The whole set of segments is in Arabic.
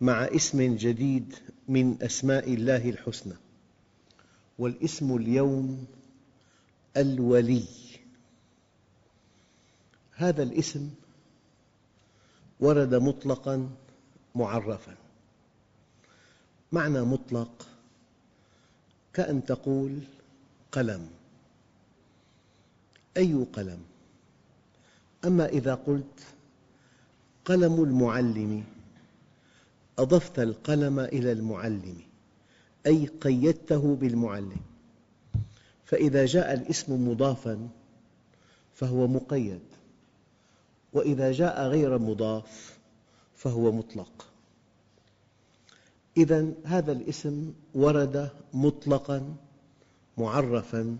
مع اسم جديد من أسماء الله الحسنى والاسم اليوم الولي. هذا الاسم ورد مطلقاً معرفاً. معنى مطلق كأن تقول قلم. أي قلم؟ أما إذا قلت قلم المعلم أضفت القلم إلى المعلم أي قيدته بالمعلم. فإذا جاء الاسم مضافاً فهو مقيد. وإذا جاء غير مضاف فهو مطلق. إذا هذا الاسم ورد مطلقاً معرفاً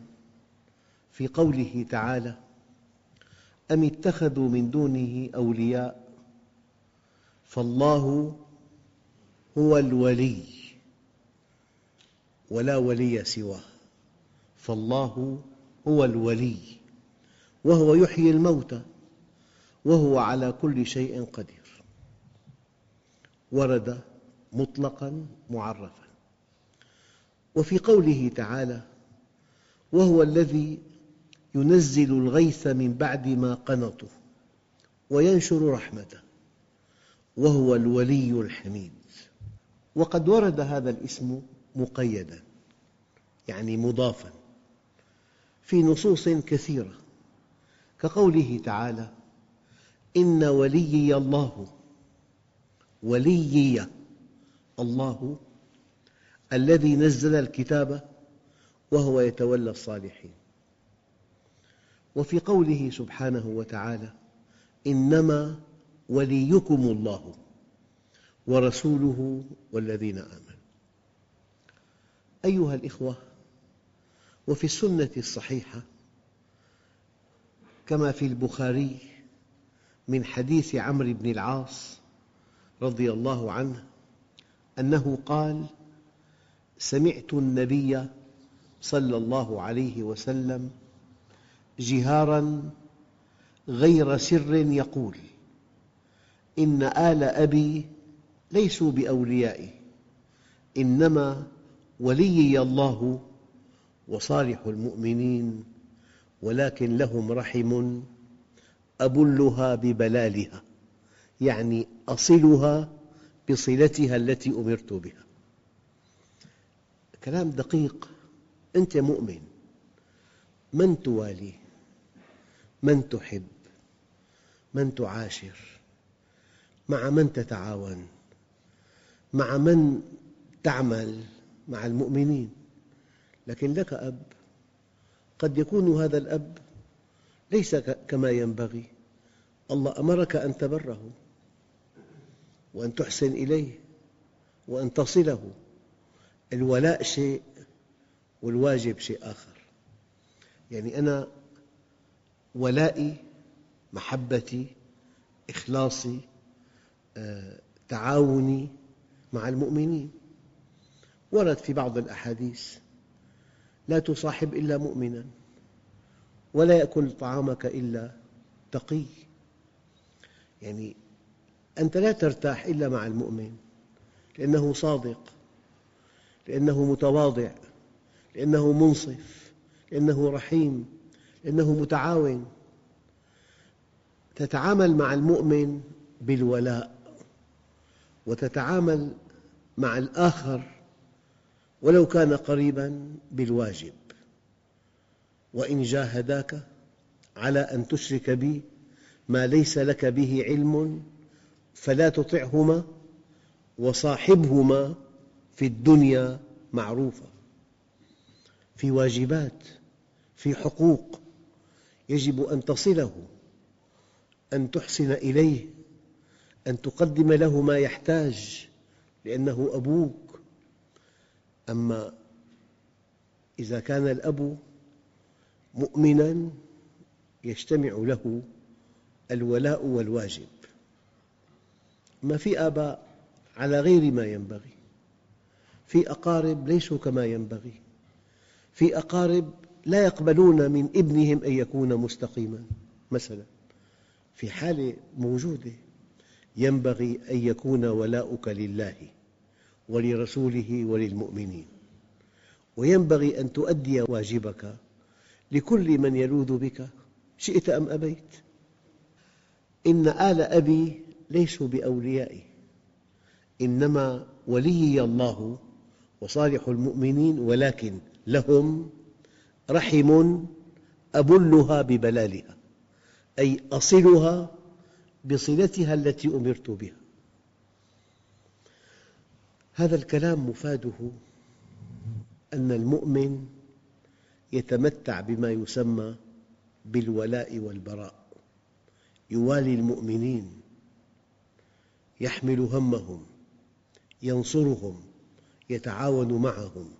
في قوله تعالى أم اتخذوا من دونه أولياء؟ فالله هو الولي ولا ولي سواه فالله هو الولي وهو يحيي الموتى وهو على كل شيء قدير. ورد مطلقاً معرفاً. وفي قوله تعالى وهو الذي ينزل الغيث من بعد ما قنطوا وينشر رحمته وهو الولي الحميد. وقد ورد هذا الاسم مقيداً يعني مضافاً في نصوص كثيرة كقوله تعالى إن وليي الله وليي الله الذي نزل الكتاب وهو يتولى الصالحين. وفي قوله سبحانه وتعالى إنما وليكم الله. ورسوله والذين آمنوا. أيها الأخوة وفي السنة الصحيحة كما في البخاري من حديث عمرو بن العاص رضي الله عنه أنه قال سمعت النبي صلى الله عليه وسلم جهاراً غير سر يقول إن آل أبي ليسوا بأوليائي إنما وليي الله وصالح المؤمنين ولكن لهم رحم أبلها ببلالها يعني أصلها بصلتها التي أمرت بها. كلام دقيق. أنت مؤمن. من توالي؟ من تحب؟ من تعاشر؟ مع من تتعاون؟ مع من تعمل مع المؤمنين. لكن لك أب. قد يكون هذا الأب ليس كما ينبغي. الله أمرك أن تبره وأن تحسن إليه وأن تصله. الولاء شيء والواجب شيء آخر. يعني أنا ولائي محبتي إخلاصي تعاوني مع المؤمنين. ورد في بعض الأحاديث لا تصاحب إلا مؤمناً ولا يأكل طعامك إلا تقي. يعني أنت لا ترتاح إلا مع المؤمن لأنه صادق لأنه متواضع لأنه منصف لأنه رحيم لأنه متعاون. تتعامل مع المؤمن بالولاء. وتتعامل مع الآخر ولو كان قريباً بالواجب. وإن جاهداك على أن تشرك بي ما ليس لك به علم فلا تطعهما وصاحبهما في الدنيا معروفا في واجبات في حقوق يجب أن تصله أن تحسن إليه أن تقدم له ما يحتاج لأنه أبوك. أما إذا كان الأب مؤمناً يجتمع له الولاء والواجب. ما في آباء على غير ما ينبغي. في أقارب ليسوا كما ينبغي. في أقارب لا يقبلون من ابنهم أن يكون مستقيما مثلا. في حالة موجودة. ينبغي أن يكون ولاؤك لله ولرسوله وللمؤمنين. وينبغي أن تؤدي واجبك لكل من يلوذ بك شئت أم أبيت؟ إن آل أبي ليسوا بأوليائي إنما وليي الله وصالح المؤمنين ولكن لهم رحم أبلها ببلالها أي أصلها بصلتها التي أمرت بها. هذا الكلام مفاده أن المؤمن يتمتع بما يسمى بالولاء والبراء. يوالي المؤمنين يحمل همهم ينصرهم يتعاون معهم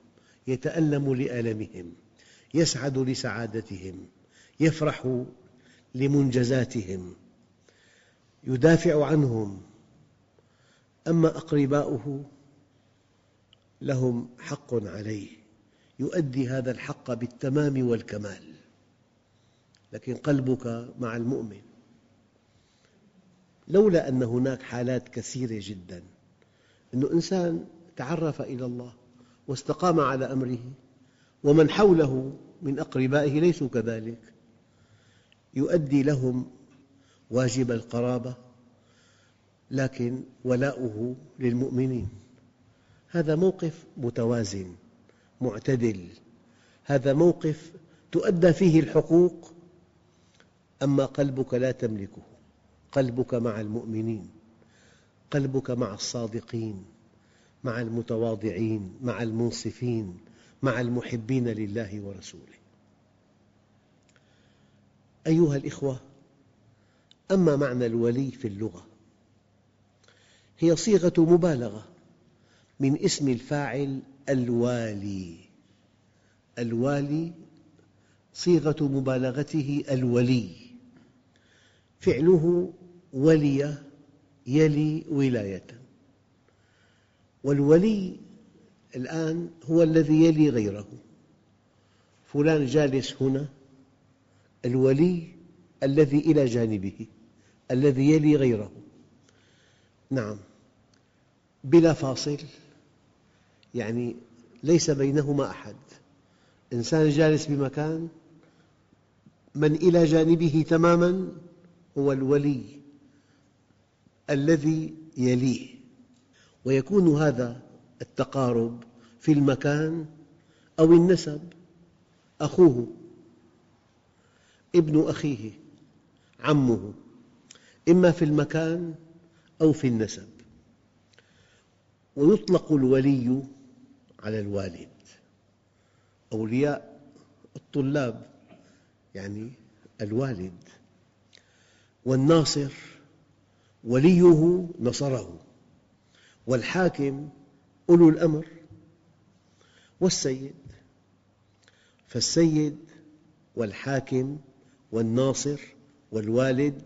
يتألم لألمهم يسعد لسعادتهم يفرح لمنجزاتهم. يدافع عنهم. أما أقرباؤه لهم حق عليه. يؤدي هذا الحق بالتمام والكمال. لكن قلبك مع المؤمن. لولا أن هناك حالات كثيرة جداً. أن إنسان تعرف إلى الله واستقام على أمره. ومن حوله من أقربائه ليسوا كذلك. يؤدي لهم واجب القرابة لكن ولاؤه للمؤمنين. هذا موقف متوازن معتدل. هذا موقف تؤدى فيه الحقوق أما قلبك لا تملكه. قلبك مع المؤمنين قلبك مع الصادقين مع المتواضعين مع المنصفين مع المحبين لله ورسوله. أيها الأخوة أما معنى الولي في اللغة هي صيغة مبالغة من اسم الفاعل الوالي. الوالي صيغة مبالغته الولي. فعله ولي يلي ولاية. والولي الآن هو الذي يلي غيره. فلان جالس هنا الولي الذي إلى جانبه. الذي يلي غيره. نعم. بلا فاصل. يعني ليس بينهما أحد. إنسان جالس بمكان من إلى جانبه تماماً هو الولي الذي يليه. ويكون هذا التقارب في المكان أو النسب أخوه ابن أخيه عمه. إما في المكان أو في النسب. ويطلق الولي على الوالد. أولياء الطلاب يعني الوالد. والناصر وليه نصره. والحاكم أولو الأمر. والسيد فالسيد والحاكم والناصر والوالد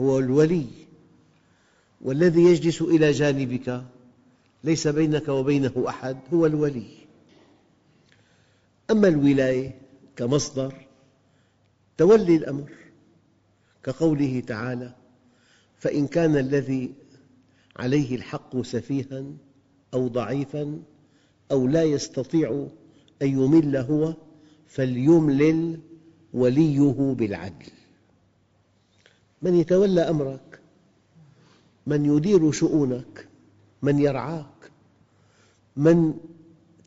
هو الولي والذي يجلس إلى جانبك ليس بينك وبينه أحد هو الولي. أما الولاية كمصدر تولي الأمر كقوله تعالى فإن كان الذي عليه الحق سفيها أو ضعيفا أو لا يستطيع أن يمل هو فليملل وليه بالعدل. من يتولى أمرك من يدير شؤونك من يرعاك من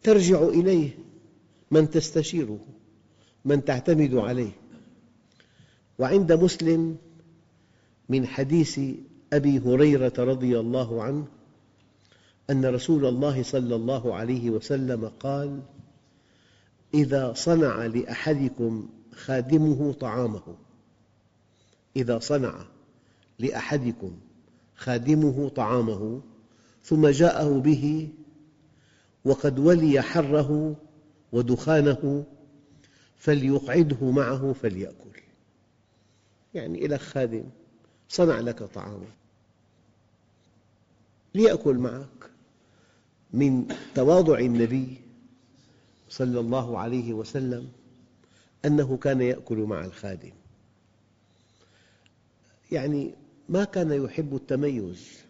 ترجع إليه من تستشيره من تعتمد عليه. وعند مسلم من حديث أبي هريرة رضي الله عنه أن رسول الله صلى الله عليه وسلم قال إذا صنع لأحدكم خادمه طعامه إذا صنع لأحدكم خادمه طعامه ثم جاءه به وقد ولي حره ودخانه فليقعده معه فليأكل. يعني لك خادم صنع لك طعاما ليأكل معك. من تواضع النبي صلى الله عليه وسلم أنه كان يأكل مع الخادم. يعني ما كان يحب التميز.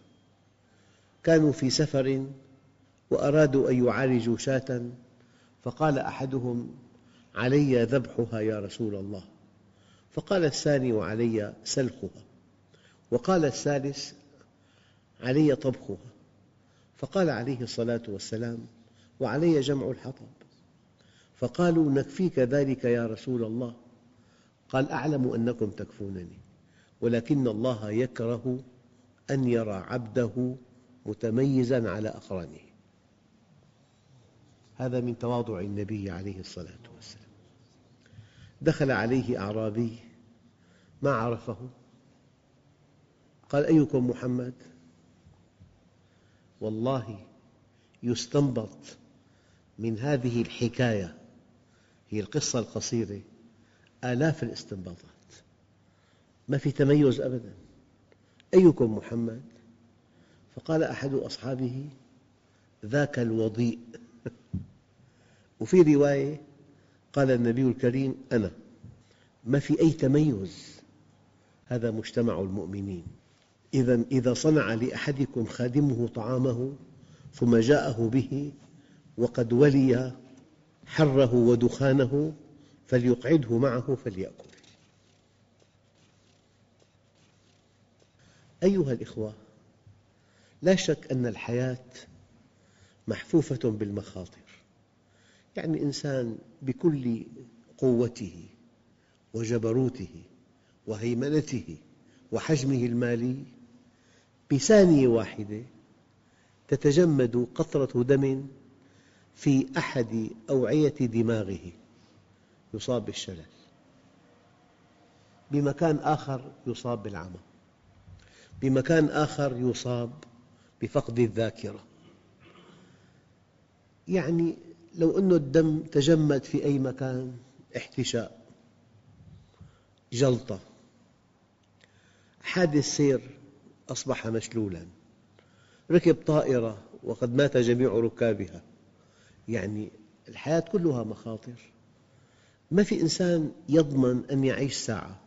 كانوا في سفر وأرادوا أن يعالجوا شاة فقال أحدهم علي ذبحها يا رسول الله. فقال الثاني وعلي سلخها. وقال الثالث علي طبخها. فقال عليه الصلاة والسلام وعلي جمع الحطب. فقالوا نكفيك ذلك يا رسول الله. قال أعلم أنكم تكفونني. ولكن الله يكره أن يرى عبده متميزا على أقرانه. هذا من تواضع النبي عليه الصلاة والسلام. دخل عليه أعرابي ما عرفه. قال أيكم محمد؟ والله يستنبط من هذه الحكاية هي القصة القصيرة آلاف الاستنباطات. ما في تميز أبدا. أيكم محمد؟ فقال أحد أصحابه ذاك الوضيء. وفي رواية قال النبي الكريم أنا. ما في أي تميز. هذا مجتمع المؤمنين. إذا إذا صنع لأحدكم خادمه طعامه ثم جاءه به وقد ولي حره ودخانه فليقعده معه فليأكل أيها الأخوة لا شك أن الحياة محفوفة بالمخاطر. يعني إنسان بكل قوته وجبروته وهيمنته وحجمه المالي بثانية واحدة تتجمد قطرة دم في أحد أوعية دماغه يصاب بالشلل. بمكان آخر يصاب بالعمى. بمكان آخر يصاب بفقد الذاكرة. يعني لو أن الدم تجمد في أي مكان احتشاء جلطة. حادث سير أصبح مشلولا. ركب طائرة وقد مات جميع ركابها. يعني الحياة كلها مخاطر. ما في إنسان يضمن أن يعيش ساعة؟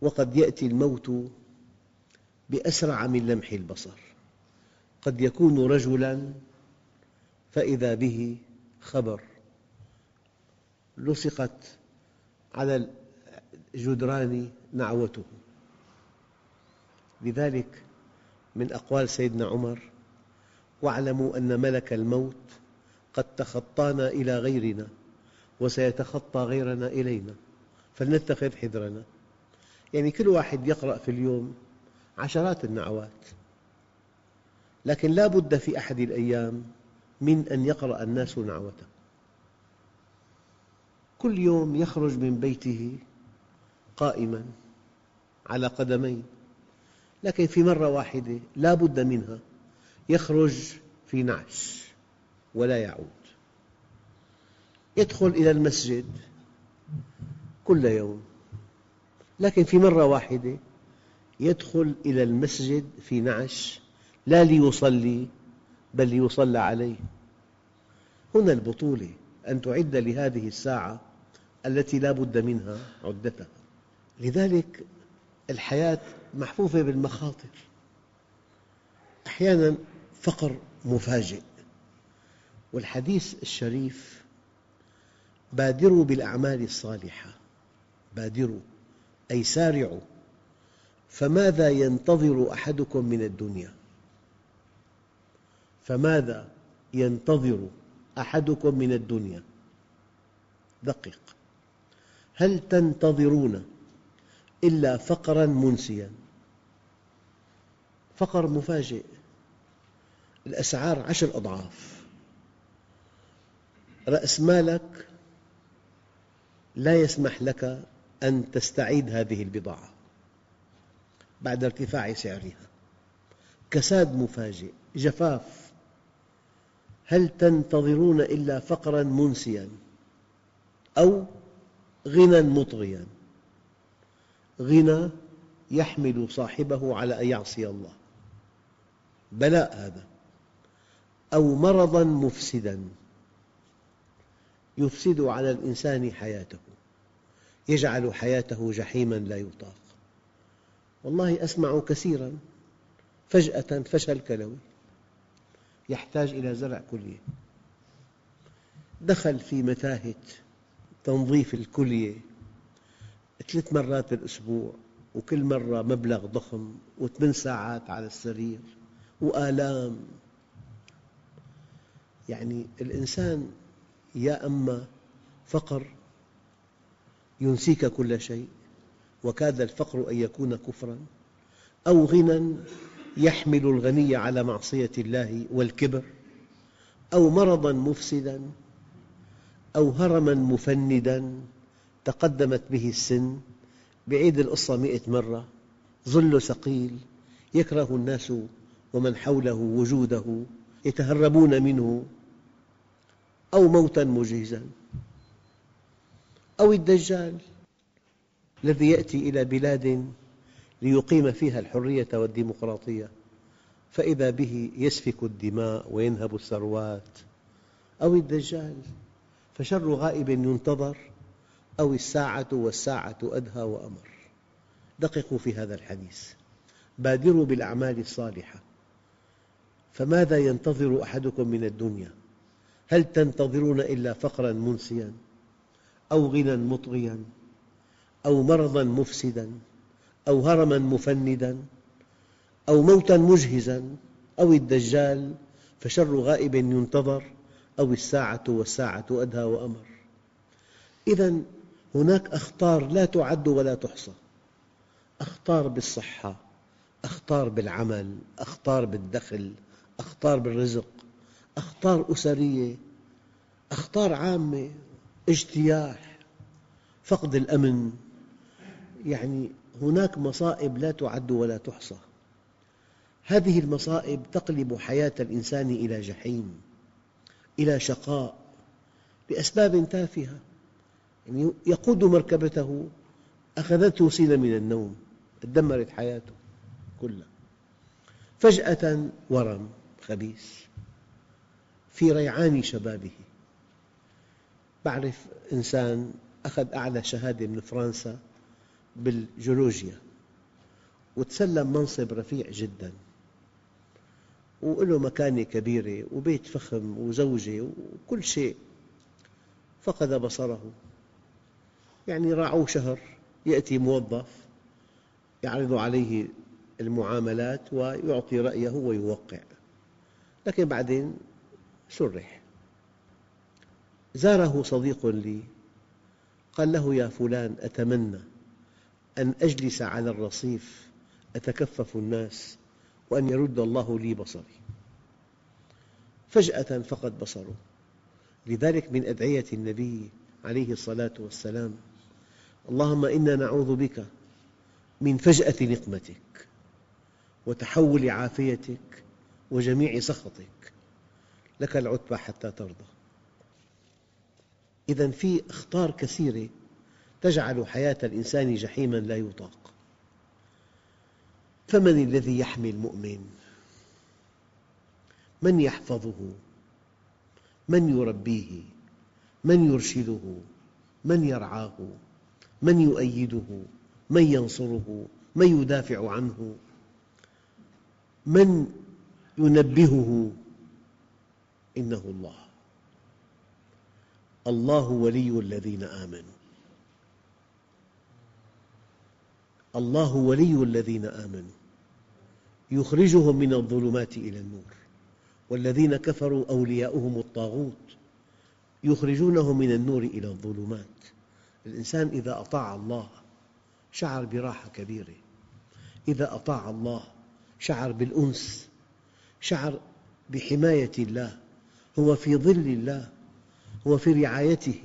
وقد يأتي الموت بأسرع من لمح البصر. قد يكون رجلاً فإذا به خبر. لصقت على الجدران نعوته. لذلك من أقوال سيدنا عمر واعلموا أن ملك الموت قد تخطانا إلى غيرنا وسيتخطى غيرنا إلينا. فلنتخذ حذرنا. يعني كل واحد يقرأ في اليوم عشرات النعوات. لكن لا بد في أحد الأيام من أن يقرأ الناس نعوته. كل يوم يخرج من بيته قائما على قدمين. لكن في مرة واحدة لا بد منها. يخرج في نعش ولا يعود. يدخل إلى المسجد كل يوم. لكن في مرة واحدة يدخل إلى المسجد في نعش لا ليصلي بل ليصلى عليه. هنا البطولة أن تعد لهذه الساعة التي لا بد منها عدتها. لذلك الحياة محفوفة بالمخاطر. أحيانا فقر مفاجئ. والحديث الشريف بادروا بالأعمال الصالحة. بادروا أي سارعوا. فماذا ينتظر أحدكم من الدنيا؟ فماذا ينتظر أحدكم من الدنيا؟ دقق هل تنتظرون إلا فقراً منسياً؟ فقر مفاجئ. الأسعار عشر أضعاف. رأس مالك لا يسمح لك أن تستعيد هذه البضاعة. بعد ارتفاع سعرها. كساد مفاجئ جفاف. هل تنتظرون إلا فقراً منسياً أو غنى مطغياً؟ غنى يحمل صاحبه على أن يعصي الله. بلاء هذا. أو مرضاً مفسداً. يفسد على الإنسان حياته. يجعل حياته جحيماً لا يطاق. والله أسمع كثيراً فجأة فشل كلوي. يحتاج إلى زرع كلية. دخل في متاهة تنظيف الكلية ثلاث مرات بالأسبوع وكل مرة مبلغ ضخم وثمان ساعات على السرير وآلام. يعني الإنسان يا أما فقر ينسيك كل شيء وكاد الفقر أن يكون كفراً أو غنى يحمل الغني على معصية الله والكبر أو مرضاً مفسداً أو هرماً مفندا تقدمت به السن بعيد القصة مئة مرة ظل ثقيل يكره الناس ومن حوله وجوده يتهربون منه أو موتاً مجهزاً أو الدجال الذي يأتي إلى بلاد ليقيم فيها الحرية والديمقراطية فإذا به يسفك الدماء وينهب الثروات أو الدجال فشر غائب ينتظر أو الساعة والساعة أدهى وأمر. دققوا في هذا الحديث. بادروا بالأعمال الصالحة. فماذا ينتظر أحدكم من الدنيا؟ هل تنتظرون إلا فقراً منسياً أو غنى مطغياً؟ أو مرضاً مفسداً أو هرماً مفندا أو موتاً مجهزاً أو الدجال فشر غائب ينتظر أو الساعة والساعة أدهى وأمر. إذا هناك أخطار لا تعد ولا تحصى. أخطار بالصحة أخطار بالعمل أخطار بالدخل أخطار بالرزق أخطار أسرية أخطار عامة اجتياح فقد الأمن. يعني هناك مصائب لا تعد ولا تحصى. هذه المصائب تقلب حياة الإنسان إلى جحيم إلى شقاء لأسباب تافهة. يعني يقود مركبته أخذته سنة من النوم تدمرت حياته كلها. فجأة ورم خبيث في ريعان شبابه. بعرف إنسان أخذ أعلى شهادة من فرنسا بالجيولوجيا وتسلم منصب رفيع جدا وله مكانة كبيرة وبيت فخم وزوجة وكل شيء. فقد بصره. يعني راعوه شهر يأتي موظف يعرض عليه المعاملات ويعطي رأيه ويوقع. لكن بعدين سرح زاره صديق لي قال له يا فلان أتمنى أن أجلس على الرصيف أتكفف الناس وأن يرد الله لي بصري. فجأة فقد بصره. لذلك من أدعية النبي عليه الصلاة والسلام اللهم إنا نعوذ بك من فجأة نقمتك وتحول عافيتك وجميع سخطك. لك العتبى حتى ترضى. إذا في أخطار كثيرة تجعل حياة الإنسان جحيماً لا يطاق فمن الذي يحمي المؤمن؟ من يحفظه؟ من يربيه؟ من يرشده؟ من يرعاه؟ من يؤيده؟ من ينصره؟ من يدافع عنه؟ من ينبهه؟ إنه الله الله ولي الذين آمنوا الله ولي الذين آمنوا. يخرجهم من الظلمات إلى النور. والذين كفروا أولياؤهم الطاغوت. يخرجونهم من النور إلى الظلمات. الإنسان إذا أطاع الله شعر براحة كبيرة. إذا أطاع الله شعر بالأنس. شعر بحماية الله. هو في ظل الله. هو في رعايته.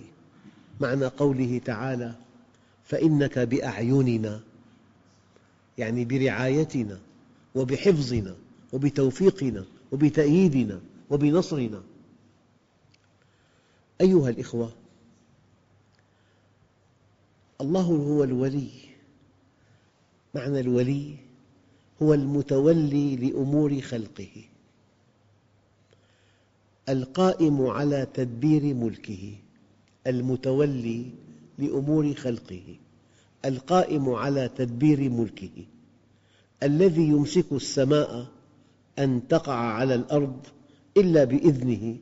معنى قوله تعالى فإنك بأعيننا يعني برعايتنا وبحفظنا وبتوفيقنا وبتأييدنا وبنصرنا. أيها الأخوة الله هو الولي. معنى الولي هو المتولي لأمور خلقه. القائم على تدبير ملكه المتولي لأمور خلقه. القائم على تدبير ملكه الذي يمسك السماء أن تقع على الأرض إلا بإذنه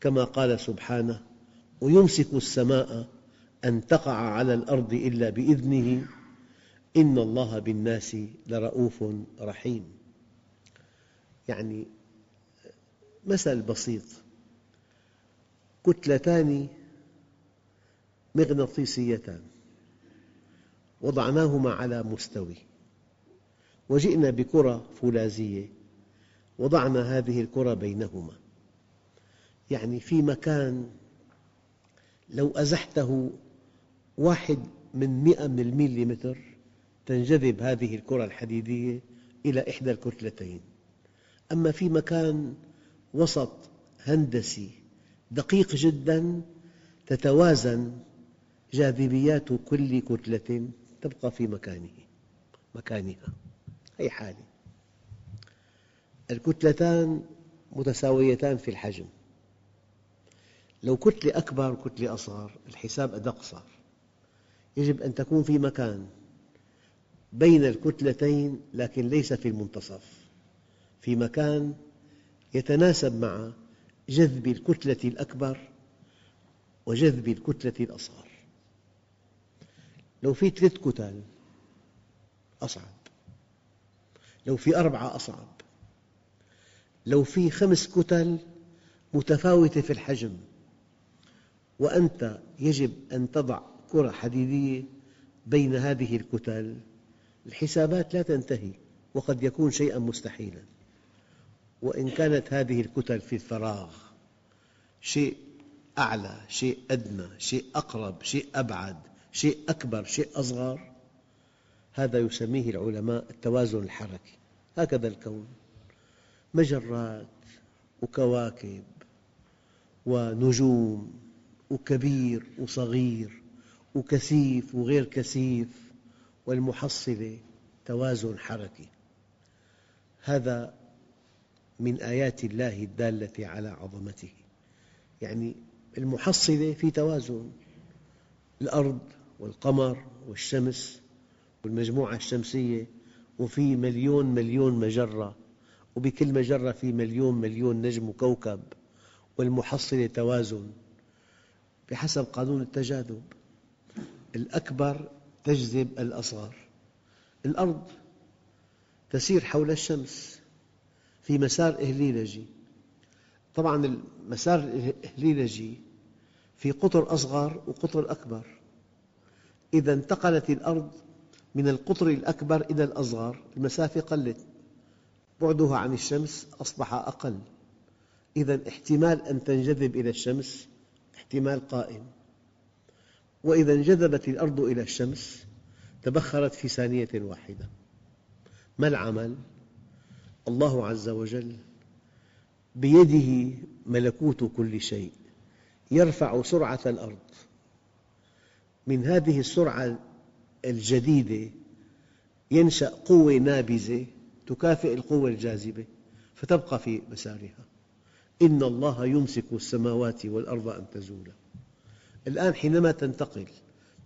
كما قال سبحانه ويمسك السماء أن تقع على الأرض إلا بإذنه إن الله بالناس لرءوف رحيم. يعني مثل بسيط. كتلتان مغناطيسيتان. وضعناهما على مستوي. وجئنا بكرة فولاذية وضعنا هذه الكرة بينهما. يعني في مكان لو أزحته واحد من مئة من الميليمتر تنجذب هذه الكرة الحديدية إلى إحدى الكتلتين. أما في مكان وسط هندسي دقيق جدا تتوازن جاذبيات كل كتلة. تبقى في مكانه مكانها هي حالة الكتلتان متساويتان في الحجم. لو كتلة أكبر وكتلة أصغر الحساب أدق صار. يجب أن تكون في مكان بين الكتلتين لكن ليس في المنتصف. في مكان يتناسب مع جذب الكتلة الأكبر وجذب الكتلة الأصغر. لو في ثلاث كتل أصعب. لو في أربعة أصعب. لو في خمس كتل متفاوتة في الحجم. وأنت يجب أن تضع كرة حديدية بين هذه الكتل. الحسابات لا تنتهي وقد يكون شيئا مستحيلا. وإن كانت هذه الكتل في الفراغ شيء أعلى شيء أدنى شيء أقرب شيء أبعد شيء أكبر شيء أصغر. هذا يسميه العلماء التوازن الحركي. هكذا الكون. مجرات وكواكب ونجوم وكبير وصغير وكثيف وغير كثيف والمحصلة توازن حركي. هذا من آيات الله الدالة على عظمته. يعني المحصلة في توازن. الأرض والقمر والشمس والمجموعة الشمسية وفي مليون مليون مجرة وبكل مجرة في مليون مليون نجم وكوكب والمحصلة توازن بحسب قانون التجاذب. الأكبر تجذب الأصغر. الأرض تسير حول الشمس في مسار إهليلجي طبعا المسار الإهليلجي في قطر أصغر وقطر أكبر. إذا انتقلت الأرض من القطر الأكبر إلى الأصغر المسافة قلت. بعدها عن الشمس أصبح أقل. إذا احتمال أن تنجذب إلى الشمس احتمال قائم. وإذا انجذبت الأرض إلى الشمس تبخرت في ثانية واحدة. ما العمل؟ الله عز وجل بيده ملكوت كل شيء يرفع سرعة الأرض. من هذه السرعة الجديدة ينشأ قوة نابذة تكافئ القوة الجاذبة فتبقى في مسارها. إن الله يمسك السماوات والأرض أن تزولا. الآن حينما تنتقل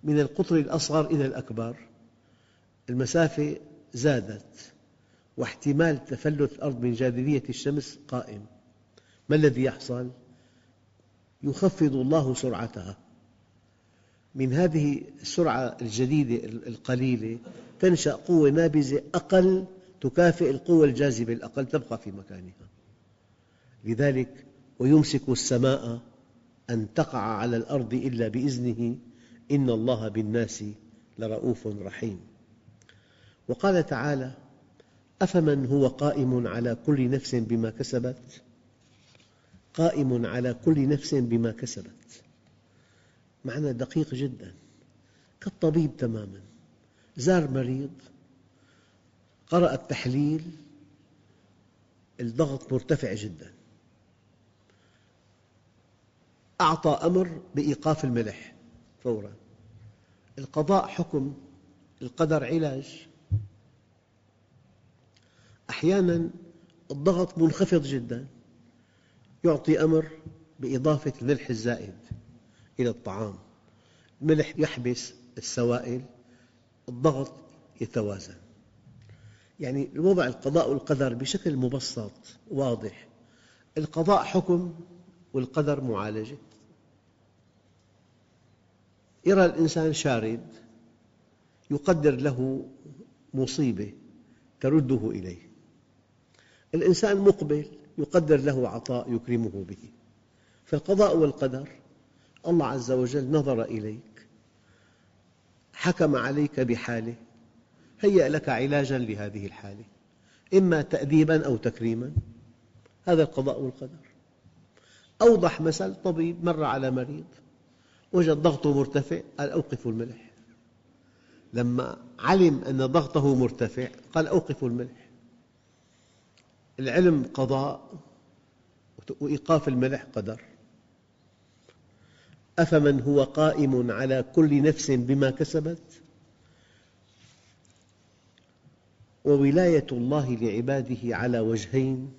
من القطر الأصغر إلى الأكبر المسافة زادت واحتمال تفلت الأرض من جاذبية الشمس قائم. ما الذي يحصل؟ يخفض الله سرعتها. من هذه السرعة الجديدة القليلة تنشأ قوة نابذة أقل تكافئ القوة الجاذبة الأقل تبقى في مكانها. لذلك ويمسك السماء أن تقع على الأرض إلا بإذنه إن الله بالناس لرءوف رحيم. وقال تعالى أفمن هو قائم على كل نفس بما كسبت؟ قائم على كل نفس بما كسبت. معنى دقيق جدا. كالطبيب تماما. زار مريض قرأ التحليل الضغط مرتفع جدا. أعطى أمر بإيقاف الملح فورا. القضاء حكم القدر علاج. أحيانا الضغط منخفض جدا. يعطي أمر بإضافة الملح الزائد إلى الطعام. الملح يحبس السوائل الضغط يتوازن. يعني الوضع القضاء والقدر بشكل مبسط واضح. القضاء حكم والقدر معالجة. يرى الإنسان شارد يقدر له مصيبة ترده إليه. الإنسان مقبل يقدر له عطاء يكرمه به. فالقضاء والقدر الله عز وجل نظر إليك حكم عليك بحالة هيأ لك علاجا لهذه الحالة إما تأديبا أو تكريما هذا القضاء والقدر. أوضح مثل طبيب مر على مريض وجد ضغطه مرتفع قال أوقفوا الملح. لما علم أن ضغطه مرتفع قال أوقفوا الملح. العلم قضاء وإيقاف الملح قدر. أفمن هو قائم على كل نفس بما كسبت؟ وولاية الله لعباده على وجهين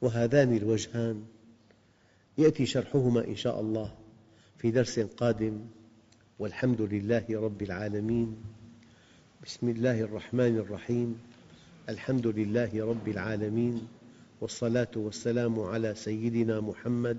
وهذان الوجهان. يأتي شرحهما إن شاء الله في درس قادم. والحمد لله رب العالمين. بسم الله الرحمن الرحيم. الحمد لله رب العالمين. والصلاة والسلام على سيدنا محمد